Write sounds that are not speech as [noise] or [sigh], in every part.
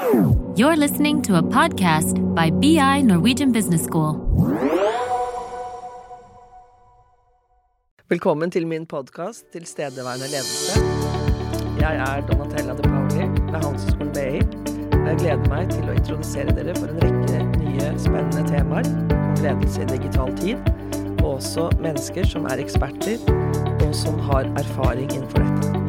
You're listening to a podcast by BI Norwegian Business School. Velkommen til min podkast 'Tilstedeværende ledelse'. Jeg er Donatella de Pauli ved Handelshøyskolen BI. Jeg gleder meg til å introdusere dere for en rekke nye spennende temaer om ledelse i digital tid, og også mennesker som er eksperter, og som har erfaring innenfor dette.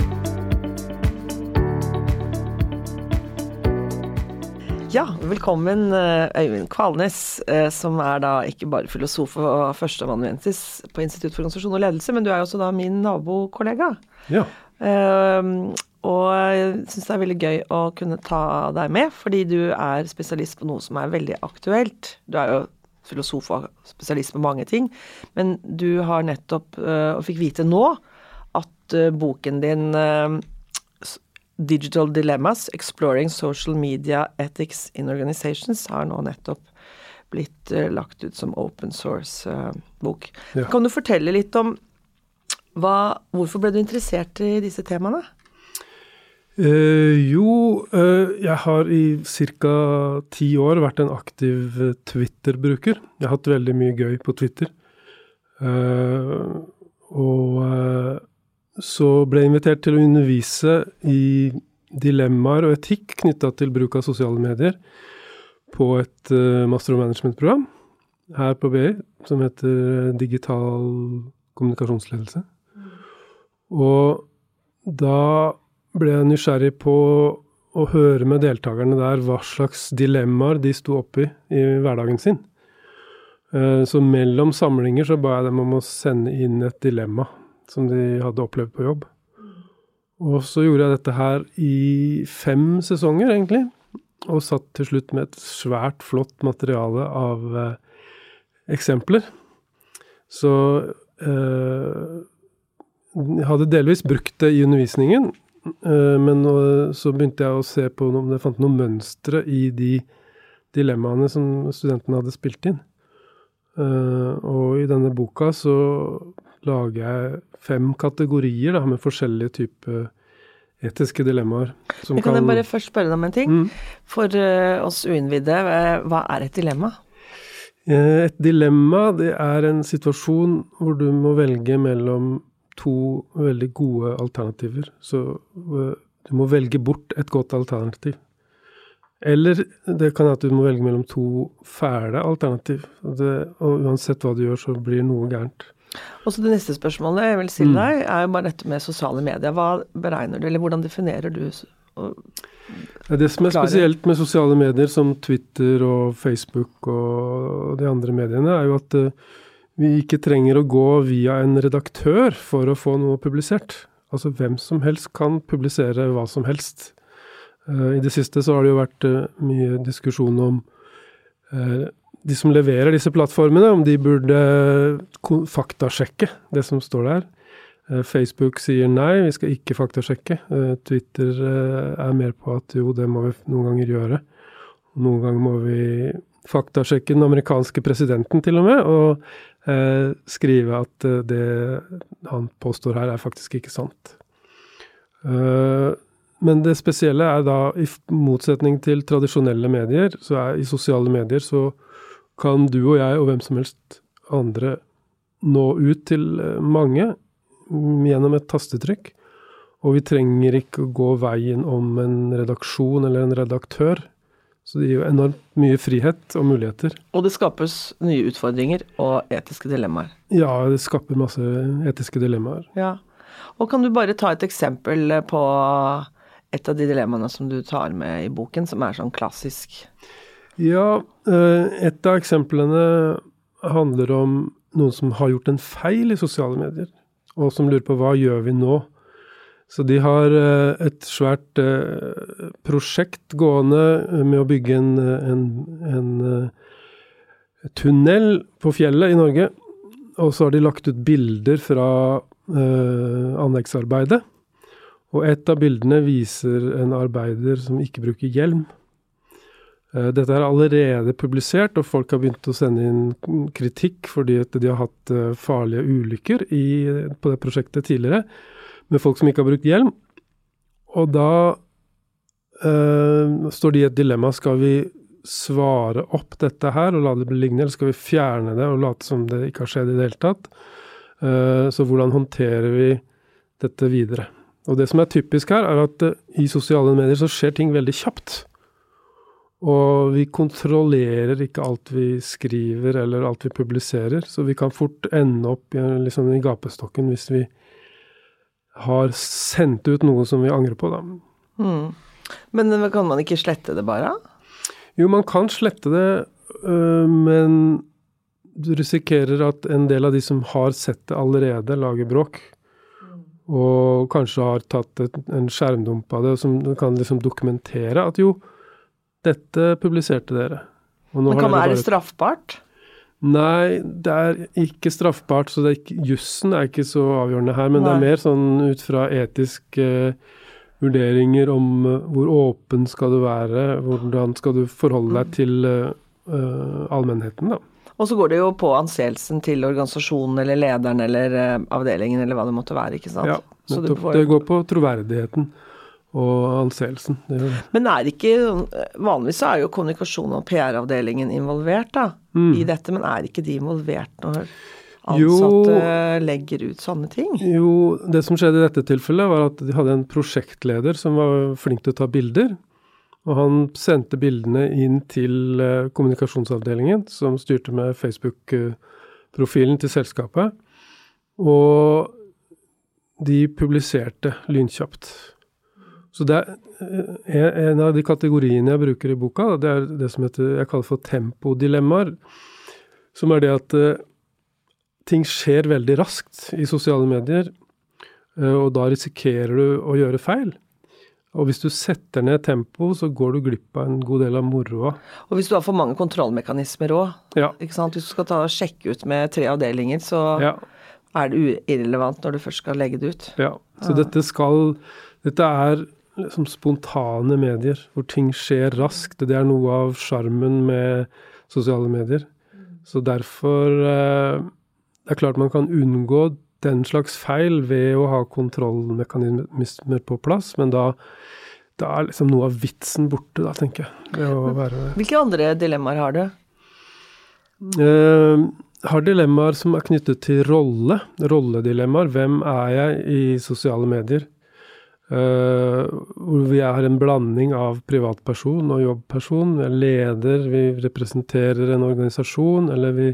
Ja, velkommen eh, Øyvind Kvalnes, eh, som er da ikke bare filosof og førsteamanuensis på Institutt for organisasjon og ledelse, men du er jo også da min nabokollega. Ja. Uh, og jeg syns det er veldig gøy å kunne ta deg med, fordi du er spesialist på noe som er veldig aktuelt. Du er jo filosof og spesialist på mange ting, men du har nettopp, og fikk vite nå, at boken din Digital Dilemmas Exploring Social Media Ethics in Organizations har nå nettopp blitt uh, lagt ut som open source-bok. Uh, Ja. Kan du fortelle litt om hva, hvorfor ble du interessert i disse temaene? Eh, jo, eh, jeg har i ca. ti år vært en aktiv eh, Twitter-bruker. Jeg har hatt veldig mye gøy på Twitter. Eh, og eh, så ble jeg invitert til å undervise i dilemmaer og etikk knytta til bruk av sosiale medier på et eh, master of management-program her på BI som heter Digital kommunikasjonsledelse. Og da ble jeg nysgjerrig på å høre med deltakerne der hva slags dilemmaer de sto oppi i hverdagen sin. Eh, Så mellom samlinger så ba jeg dem om å sende inn et dilemma som de hadde opplevd på jobb. Og så gjorde jeg dette her i fem sesonger, egentlig. Og satt til slutt med et svært flott materiale av eh, eksempler. Så eh, jeg hadde delvis brukt det i undervisningen, eh, men så begynte jeg å se på om det fant noen mønstre i de dilemmaene som studentene hadde spilt inn. Eh, og i denne boka så lager jeg fem kategorier da, med forskjellige typer etiske dilemmaer. Som Jeg kan jeg bare først spørre deg om en ting? Mm. For uh, oss uinnvidde, eh, hva er et dilemma? Eh, Et dilemma, det er en situasjon hvor du må velge mellom to veldig gode alternativer. Så uh, du må velge bort et godt alternativ. Eller det kan være at du må velge mellom to fæle alternativ. Det, og uansett hva du gjør, så blir noe gærent. Og så det neste spørsmålet jeg vil stille Mm. deg, er jo bare dette med sosiale medier. Hva beregner du, eller hvordan definerer du Det som er spesielt med sosiale medier som Twitter og Facebook og de andre mediene, er jo at eh, vi ikke trenger å gå via en redaktør for å få noe publisert. Altså hvem som helst kan publisere hva som helst. Eh, I det siste så har det jo vært eh, mye diskusjon om eh, de som leverer disse plattformene, om de burde faktasjekke det som står der. Facebook sier nei, vi skal ikke faktasjekke. Twitter er mer på at jo, det må vi noen ganger gjøre. Noen ganger må vi faktasjekke den amerikanske presidenten til og med, og skrive at det han påstår her er faktisk ikke sant. Men det spesielle er da, i motsetning til tradisjonelle medier, så er i sosiale medier så kan du og jeg og hvem som helst andre nå ut til eh, mange gjennom et tastetrykk. Og vi trenger ikke å gå veien om en redaksjon eller en redaktør. Så det gir jo enormt mye frihet og muligheter. Og det skapes nye utfordringer og etiske dilemmaer. Ja, det skaper masse etiske dilemmaer. Ja. Og kan du bare ta et eksempel på et av de dilemmaene som du tar med i boken, som er sånn klassisk? Ja, eh, et av eksemplene handler om noen som har gjort en feil i sosiale medier, og som lurer på hva gjør vi nå? Så de har eh, et svært eh, prosjekt gående med å bygge en, en, en tunnel på fjellet i Norge. Og så har de lagt ut bilder fra anleggsarbeidet. Og et av bildene viser en arbeider som ikke bruker hjelm. Eh, Dette er allerede publisert, og folk har begynt å sende inn kritikk fordi at de har hatt eh, farlige ulykker i, på det prosjektet tidligere med folk som ikke har brukt hjelm. Og da eh, står de i et dilemma. Skal vi svare opp dette her og la det bli liggende, eller skal vi fjerne det og late som det ikke har skjedd i det hele tatt? Eh, så hvordan håndterer vi dette videre? Og det som er typisk her, er at eh, i sosiale medier så skjer ting veldig kjapt. Og vi kontrollerer ikke alt vi skriver eller alt vi publiserer, så vi kan fort ende opp i, liksom, i gapestokken hvis vi har sendt ut noe som vi angrer på, da. Mm. Men kan man ikke slette det bare? Jo, man kan slette det, øh, men du risikerer at en del av de som har sett det allerede, lager bråk. Og kanskje har tatt et, en skjermdump av det, som kan liksom dokumentere at jo, dette publiserte dere. Men kan det være straffbart? Nei, det er ikke straffbart, så jussen er ikke så avgjørende her. Men Nei. det er mer sånn ut fra etiske uh, vurderinger om uh, hvor åpen skal du være, hvordan skal du forholde deg mm. til uh, allmennheten, da. Og så går det jo på anseelsen til organisasjonen eller lederen eller avdelingen eller hva det måtte være, ikke sant. Ja, nettopp. Det, det går på troverdigheten og anseelsen. Men er ikke Vanligvis er jo kommunikasjon og PR-avdelingen involvert da, mm. i dette, men er ikke de involvert når ansatte jo, legger ut sånne ting? Jo, det som skjedde i dette tilfellet, var at de hadde en prosjektleder som var flink til å ta bilder. Og han sendte bildene inn til eh, kommunikasjonsavdelingen, som styrte med Facebook-profilen til selskapet. Og de publiserte lynkjapt. Så det er en av de kategoriene jeg bruker i boka, det er det som heter, jeg kaller for tempodilemmaer. Som er det at ting skjer veldig raskt i sosiale medier, og da risikerer du å gjøre feil. Og hvis du setter ned tempo, så går du glipp av en god del av moroa. Og hvis du har for mange kontrollmekanismer òg. Ja. Hvis du skal ta og sjekke ut med tre avdelinger, så ja. er det irrelevant når du først skal legge det ut. Ja, så ja. dette skal Dette er liksom spontane medier, hvor ting skjer raskt. Det er noe av sjarmen med sosiale medier. Så derfor eh, Det er klart man kan unngå den slags feil ved å ha kontrollmekanismer på plass, men da, da er liksom noe av vitsen borte, da, tenker jeg. Hvilke andre dilemmaer har du? Eh, har dilemmaer som er knyttet til rolle. Rolledilemmaer. Hvem er jeg i sosiale medier? Uh, hvor vi er en blanding av privatperson og jobbperson. Vi er leder, vi representerer en organisasjon, eller vi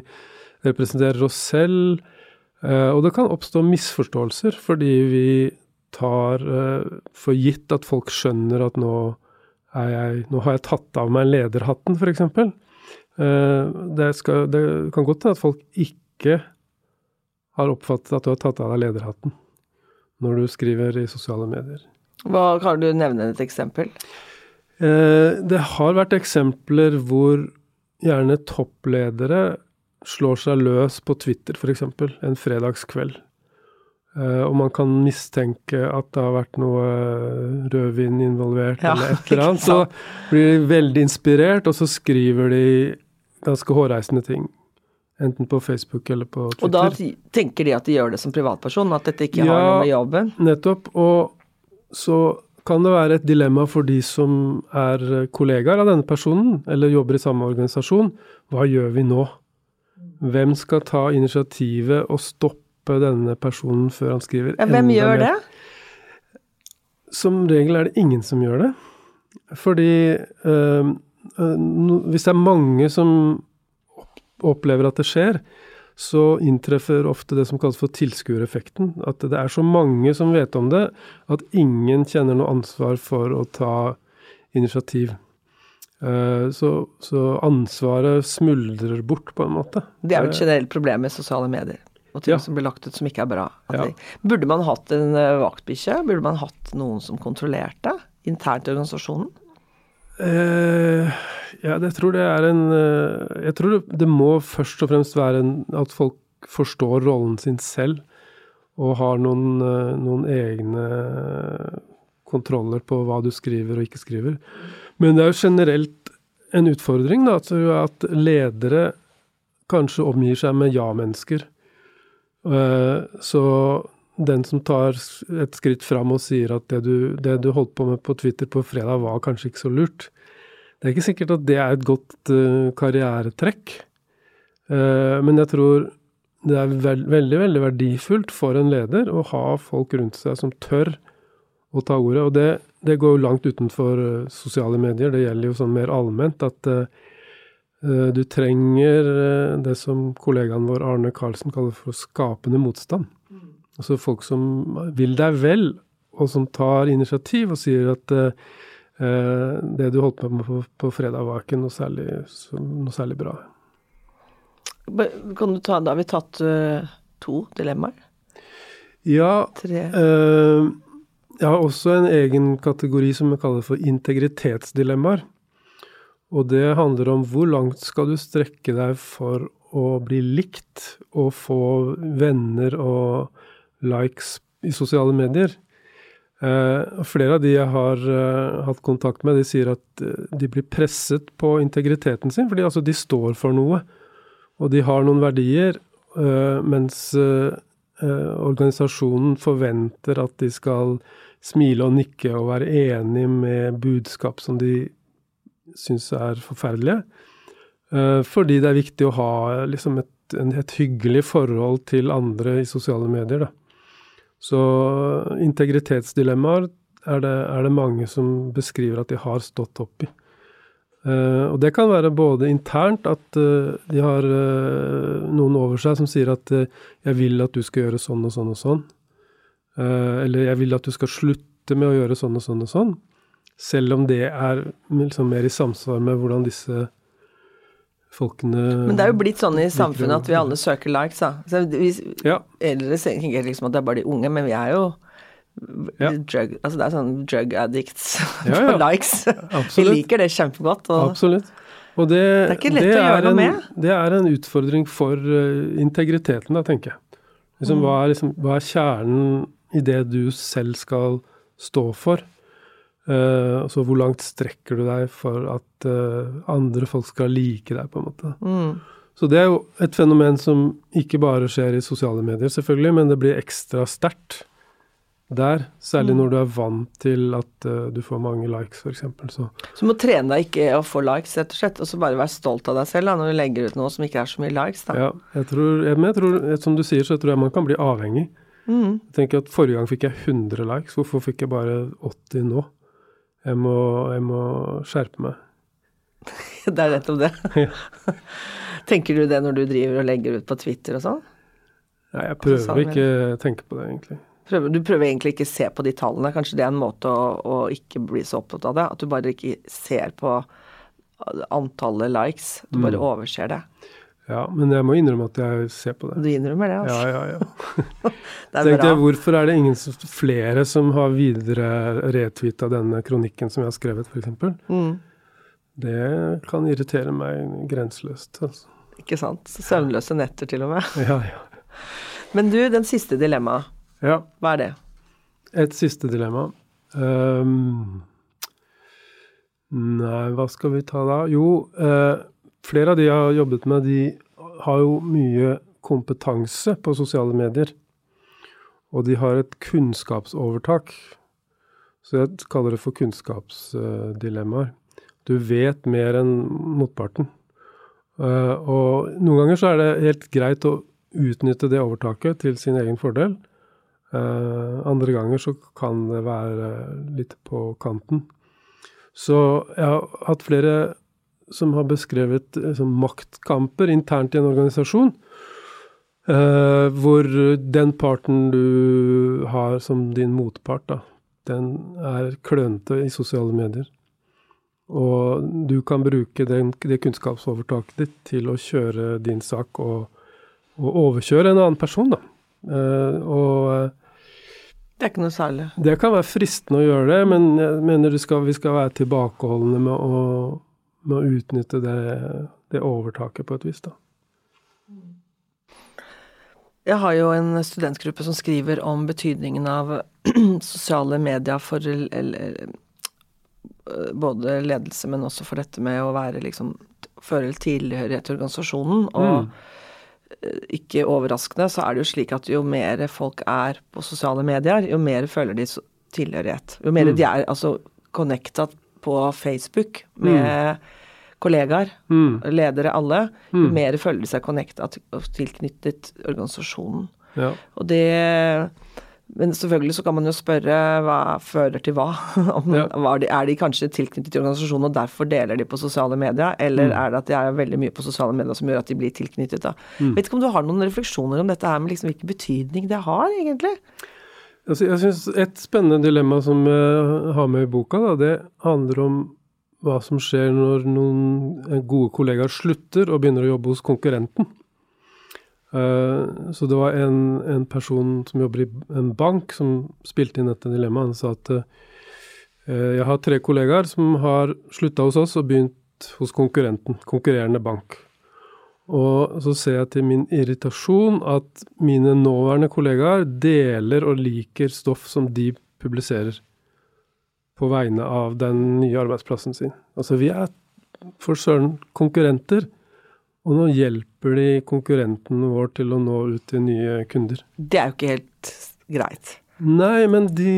representerer oss selv. Uh, og det kan oppstå misforståelser fordi vi tar uh, for gitt at folk skjønner at nå, jeg, nå har jeg tatt av meg lederhatten, f.eks. Uh, det, det kan godt hende at folk ikke har oppfattet at du har tatt av deg lederhatten når du skriver i sosiale medier. Hva Kan du nevne et eksempel? Eh, det har vært eksempler hvor gjerne toppledere slår seg løs på Twitter f.eks. en fredagskveld. Eh, og man kan mistenke at det har vært noe rødvin involvert ja, eller et eller annet. Så blir de veldig inspirert, og så skriver de ganske hårreisende ting. Enten på Facebook eller på Twitter. Og da tenker de at de gjør det som privatperson, at dette ikke ja, har noe med jobben? Nettopp. Og så kan det være et dilemma for de som er kollegaer av denne personen, eller jobber i samme organisasjon. Hva gjør vi nå? Hvem skal ta initiativet og stoppe denne personen før han skriver enda mer? Hvem gjør det? Som regel er det ingen som gjør det. Fordi øh, hvis det er mange som opplever at det skjer, så inntreffer ofte det som kalles for tilskuereffekten. At det er så mange som vet om det, at ingen kjenner noe ansvar for å ta initiativ. Eh, så, så ansvaret smuldrer bort, på en måte. Det er jo et generelt problem med sosiale medier og ting ja. som blir lagt ut som ikke er bra. Ja. Burde man hatt en eh, vaktbikkje? Burde man hatt noen som kontrollerte internt i organisasjonen? Eh, ja, jeg tror det er en Jeg tror det, må først og fremst være en, at folk forstår rollen sin selv og har noen, noen, egne kontroller på hva du skriver og ikke skriver. Men det er jo generelt en utfordring da, at ledere kanskje omgir seg med ja-mennesker. Så den som tar et skritt fram og sier at det du, det du holdt på med på Twitter på fredag var kanskje ikke så lurt. Det er ikke sikkert at det er et godt uh, karrieretrekk, uh, men jeg tror det er veldig, veldig verdifullt for en leder å ha folk rundt seg som tør å ta ordet. Og det, det går jo langt utenfor uh, sosiale medier, det gjelder jo sånn mer allment at du trenger det som kollegaen vår Arne Karlsen kaller for skapende motstand. Altså folk som vil deg vel, og som tar initiativ og sier at uh, det du holdt på med på, på fredag, var ikke noe særlig, noe særlig, bra. Kan du ta, Da har vi tatt uh, to dilemmaer. Ja. Uh, jeg har også en egen kategori som jeg kaller for integritetsdilemmaer. Og det handler om hvor langt skal du strekke deg for å bli likt og få venner og likes i sosiale medier. Eh, flere av de jeg har eh, hatt kontakt med, de sier at uh, de blir presset på integriteten sin, fordi altså de står for noe. Og de har noen verdier, mens organisasjonen forventer at de skal smile og nikke og være enig med budskap som de syns er forferdelige. fordi det er viktig å ha liksom et, et hyggelig forhold til andre i sosiale medier. da. Så integritetsdilemmaer er det, er det, mange som beskriver at de har stått opp i. Uh, og det kan være både internt, at uh, de har uh, noen over seg som sier at 'jeg vil at du skal gjøre sånn og sånn og sånn'. Eller 'jeg vil at du skal slutte med å gjøre sånn og sånn og sånn'. Selv om det er liksom mer i samsvar med hvordan disse folkene Men det er jo blitt sånn i samfunnet at vi alle søker likes, da. Så vi, ja. Eldre tenker liksom at det er bare de unge, men vi er jo ja. drug, altså det er sånn drug addicts [laughs] ja, ja. likes. vi liker det kjempegodt. Og Absolutt. Og det, det er ikke lett å gjøre noe med. Det er en utfordring for uh, integriteten, da, tenker jeg. Liksom, mm. hva, er, liksom, hva er kjernen i det du selv skal stå for? Uh, altså hvor langt strekker du deg for at uh, andre folk skal like deg, på en måte. Mm. Så det er jo et fenomen som ikke bare skjer i sosiale medier, selvfølgelig, men det blir ekstra sterkt der. Særlig mm. når du er vant til at uh, du får mange likes, f.eks. Så. så du må trene deg ikke å få likes, rett og slett, og så bare være stolt av deg selv da, når du legger ut noe som ikke er så mye likes, da. Ja, jeg tror, jeg, men jeg tror, som du sier, så tror jeg man kan bli avhengig. Mm. Jeg tenker at Forrige gang fikk jeg 100 likes, hvorfor fikk jeg bare 80 nå? Jeg må, jeg må skjerpe meg. [laughs] det er nettopp det. [laughs] Tenker du det når du driver og legger ut på Twitter og sånn? Nei, jeg prøver sånn, ikke å tenke på det, egentlig. Prøver, du prøver egentlig ikke å se på de tallene? Kanskje det er en måte å, å, ikke bli så opptatt av det? At du bare ikke ser på antallet likes? Du bare mm. overser det? Ja, men jeg må innrømme at jeg ser på det. Du innrømmer det, altså? Ja, ja, ja. [laughs] det er bra. Jeg, hvorfor er det ingen flere som har videre retweeta denne kronikken som jeg har skrevet, f.eks.? Mm. Det kan irritere meg grenseløst. Altså. Ikke sant. Søvnløse netter, til og med. Ja, ja. Men du, den siste dilemmaet. Ja. Hva er det? Et siste dilemma. Um, nei, hva skal vi ta da? Jo, uh, flere av de jeg har jobbet med, de har jo mye kompetanse på sosiale medier. Og de har et kunnskapsovertak. Så jeg kaller det for kunnskapsdilemmaer. Du vet mer enn motparten. Eh, og noen ganger så er det helt greit å utnytte det overtaket til sin egen fordel. Eh, andre ganger så kan det være litt på kanten. Så jeg har hatt flere som har beskrevet liksom, maktkamper internt i en organisasjon. Uh, hvor den parten du har som din motpart, da, den er klønete i sosiale medier. Og du kan bruke den, det kunnskapsovertaket ditt til å kjøre din sak og, og overkjøre en annen person, da. Uh, og det er ikke noe særlig. Det kan være fristende å gjøre det, men jeg mener skal, vi skal være tilbakeholdne med å med å utnytte det, det, overtaket på et vis, da. Jeg har jo en studentgruppe som skriver om betydningen av [clears throat] sosiale medier for både ledelse, men også for dette med å være liksom Føle tilhørighet til organisasjonen. Og mm. eh, ikke overraskende, så er det jo slik at jo mer folk er på sosiale medier, jo mer føler de tilhørighet. Jo mer Mm. de er altså connecta på Facebook med kollegaer, Mm. ledere alle, jo Mm. mer føler de seg connecta og tilknyttet organisasjonen. Ja. Og det Men selvfølgelig så kan man jo spørre hva fører til hva? [laughs] Om, Ja. de, er de kanskje tilknyttet til organisasjonen og derfor deler de på sosiale medier, eller Mm. er det at de er veldig mye på sosiale medier som gjør at de blir tilknyttet? da? Mm. Vet ikke om du har noen refleksjoner om dette her med liksom hvilken betydning det har, egentlig? Altså, jeg synes Et spennende dilemma som jeg har med i boka, da, det handler om hva som skjer når noen gode kollegaer slutter og begynner å jobbe hos konkurrenten. Uh, så det var en, en person som jobber i en bank, som spilte inn dette dilemmaet. Han sa at uh, jeg har tre kollegaer som har slutta hos oss og begynt hos konkurrenten, konkurrerende bank. Og så ser jeg til min irritasjon at mine nåværende kollegaer deler og liker stoff som de publiserer på vegne av den nye arbeidsplassen sin. Altså vi er for søren konkurrenter, og nå hjelper de konkurrenten vår til å nå ut til nye kunder. Det er jo ikke helt greit. Nei, men de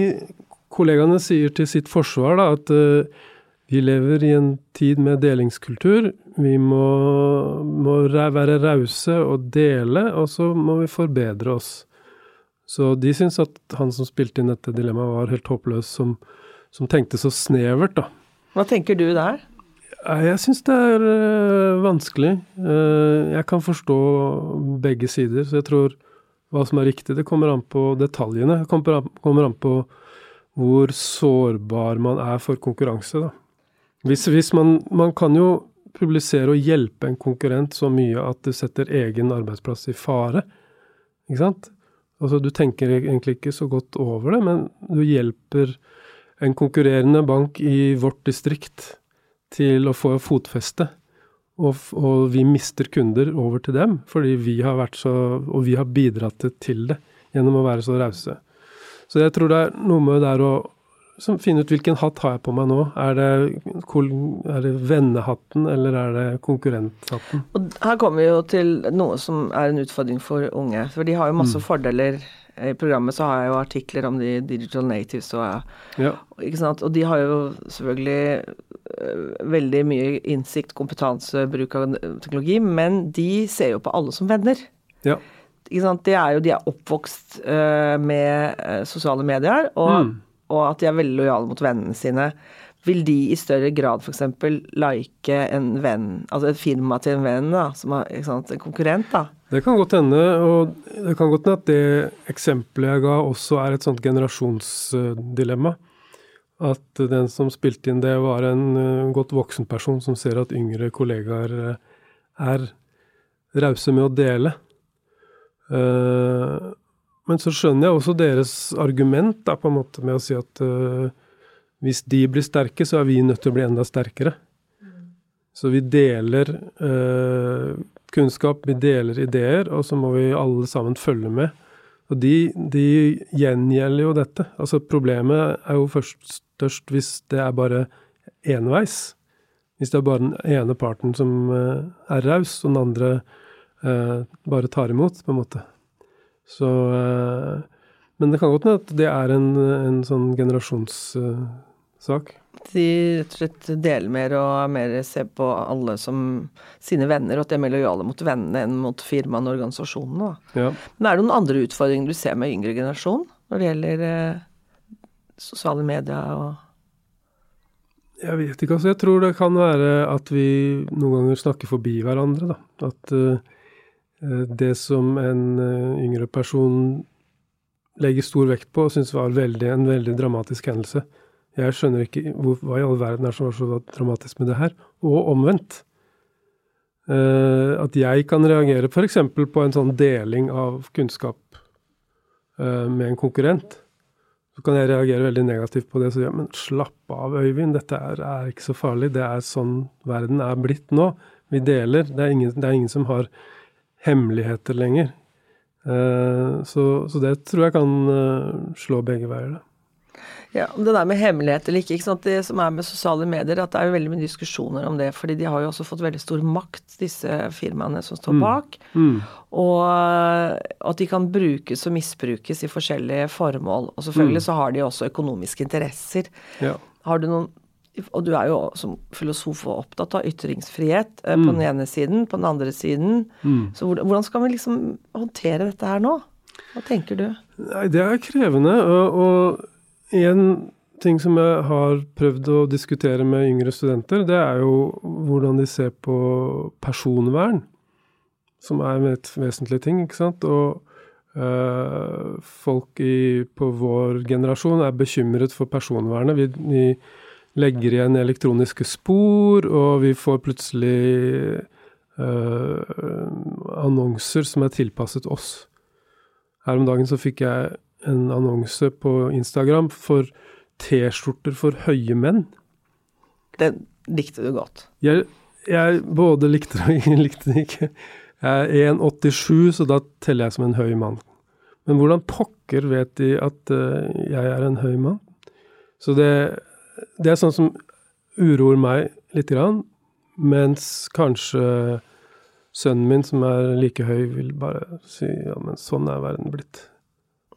kollegaene sier til sitt forsvar da at eh, vi lever i en tid med delingskultur. Vi må, må være rause og dele, og så må vi forbedre oss. Så de syns at han som spilte inn dette dilemmaet, var helt håpløs, som, som tenkte så snevert, da. Hva tenker du der? Jeg syns det er øh, vanskelig. Eh, jeg kan forstå begge sider, så jeg tror hva som er riktig, det kommer an på detaljene. Det kommer an på hvor sårbar man er for konkurranse, da. Hvis, hvis man, man kan jo publisere og hjelpe en konkurrent så mye at det setter egen arbeidsplass i fare. Ikke sant? Altså, du tenker egentlig ikke så godt over det, men du hjelper en konkurrerende bank i vårt distrikt til å få fotfeste. Og, og vi mister kunder over til dem, fordi vi har vært så Og vi har bidratt til det gjennom å være så rause. Så jeg tror det er noe med det der å som finne ut hvilken hatt har jeg på meg nå. Er det, er det vennehatten, eller er det konkurrenthatten? Og her kommer vi jo til noe som er en utfordring for unge. For de har jo masse fordeler. I programmet så har jeg jo artikler om de digital natives og Ja. Og de har jo selvfølgelig øh, veldig mye innsikt, kompetanse, bruk av teknologi, men de ser jo på alle som venner. ja. De er jo de er oppvokst øh, med øh, sosiale medier, og, Mm. Og at de er veldig lojale mot vennene sine. Vil de i større grad f.eks. like en venn, altså et firma til en venn, da, som er sant? en konkurrent, da? Det kan godt hende, og det kan godt hende at det eksempelet jeg ga også er et sånt generasjonsdilemma. At den som spilte inn det, var en eh, godt voksen person som ser at yngre kollegaer eh, er rause med å dele. Eh, Men så skjønner jeg også deres argument da, på en måte med å si at uh, hvis de blir sterke, så er vi nødt til å bli enda sterkere. Så vi deler uh, kunnskap, vi deler ideer, og så må vi alle sammen følge med. Og de, de gjengjelder jo dette. Altså problemet er jo først størst hvis det er bare enveis. Hvis det er bare den ene parten som eh, er raus, og den andre eh, bare tar imot, på en måte. Så eh, Men det kan godt hende at det er en, en sånn generasjonssak. De rett og slett deler mer og er mer ser på alle som sine venner, og at de er mer lojale mot vennene enn mot firmaene og organisasjonene. Ja. Men er det noen andre utfordringer du ser med yngre generasjon når det gjelder eh, sosiale medier og Jeg vet ikke, altså. Jeg tror det kan være at vi noen ganger snakker forbi hverandre, da. At eh, det som en eh, yngre person legger stor vekt på og syns var veldig, en veldig dramatisk hendelse. Jeg skjønner ikke hvor, hva i all verden er som var så dramatisk med det her. Og omvendt. Eh, at jeg kan reagere f.eks. på en sånn deling av kunnskap eh, med en konkurrent så kan jeg reagere veldig negativt på det. Så ja, men slapp av, Øyvind. Dette er, er ikke så farlig. Det er sånn verden er blitt nå. Vi deler. Det er ingen, det er ingen som har hemmeligheter lenger. Eh, så, så det tror jeg kan eh, slå begge veier. Da. Ja, Det der med hemmelighet eller ikke, ikke det som er med sosiale medier, at det er jo veldig mye diskusjoner om det. fordi de har jo også fått veldig stor makt, disse firmaene som står bak. Mm. Og at de kan brukes og misbrukes i forskjellige formål. Og selvfølgelig så har de også økonomiske interesser. Ja. Har du noen og du er jo som filosof og opptatt av ytringsfrihet eh, på den ene siden, på den andre siden. Så hvordan, skal vi liksom håndtere dette her nå? Hva tenker du? Nei, det er krevende. Og, og en ting som jeg har prøvd å diskutere med yngre studenter, det er jo hvordan de ser på personvern. Som er et vesentlig ting, ikke sant. Og øh, folk i, på vår generasjon er bekymret for personvernet. Vi, vi legger igjen elektroniske spor, og vi får plutselig øh, annonser som er tilpasset oss. Her om dagen så fikk jeg en annonse på Instagram for T-skjorter for høye menn. Den likte du godt. Jeg, jeg både likte det og [laughs] likte det ikke. Jeg er 1,87, så da teller jeg som en høy mann. Men hvordan pokker vet de at uh, jeg er en høy mann? Så det, det er sånn som uroer meg lite grann, mens kanskje sønnen min, som er like høy, vil bare si ja, men sånn er verden blitt.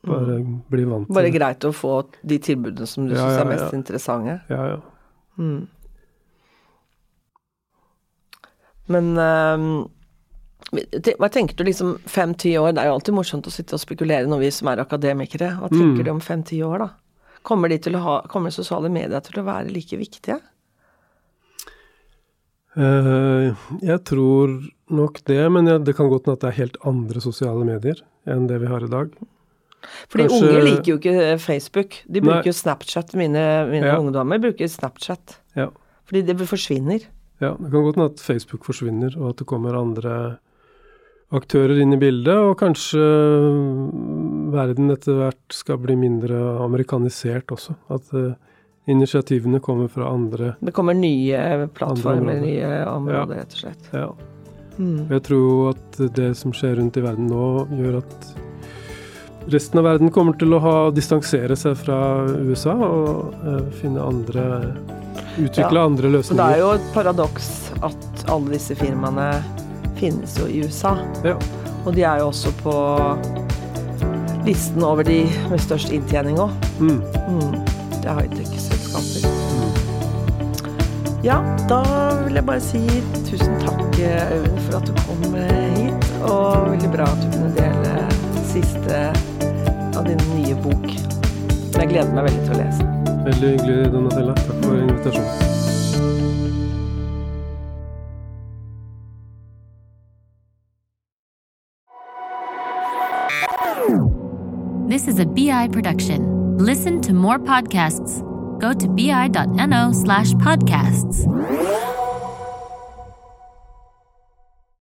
Bare bli vant til Bare greit å få de tilbudene som du Ja, syns er mest ja. interessante. Ja, ja. Mm. Men ehm, hva tenker du liksom fem-ti år? Det er jo alltid morsomt å sitte og spekulere når vi som er akademikere. Hva tenker Mm. du om fem-ti år, da? Kommer, de ha, kommer sosiale medier til å være like viktige? Uh, jeg tror nok det, men jeg, det kan godt hende at det er helt andre sosiale medier enn det vi har i dag. Fordi Kanskje- unge liker jo ikke Facebook. De bruker jo Snapchat. Mine, mine Ja. ungdommer bruker Snapchat. Ja. Fordi det forsvinner. Ja, det kan godt hende at Facebook forsvinner, og at det kommer andre aktører inn i bildet, og kanskje verden etter hvert skal bli mindre amerikanisert også. At uh, initiativene kommer fra andre. Det kommer nye plattformer, områder. nye områder, rett og slett. Ja. Mm. Jeg tror at det som skjer rundt i verden nå, gjør at resten av verden kommer til å ha, distansere seg fra USA og uh, finne andre Utvikle Ja, andre løsninger. det er jo et paradoks at alle disse firmaene finnes jo i USA. Ja. Og de er jo også på listen over de med størst inntjening òg. Mm. Mm. Det er high-tech-selskaper. Ja, da vil jeg bare si tusen takk, Øyvind, for at du kom eh, hit. Og veldig bra at du kunne dele siste av din nye bok. Jeg gleder meg veldig til å lese. Veldig hyggelig, Donatella. Takk for invitasjonen. Is a BI production. Listen to more podcasts. Go to bi.no slash podcasts.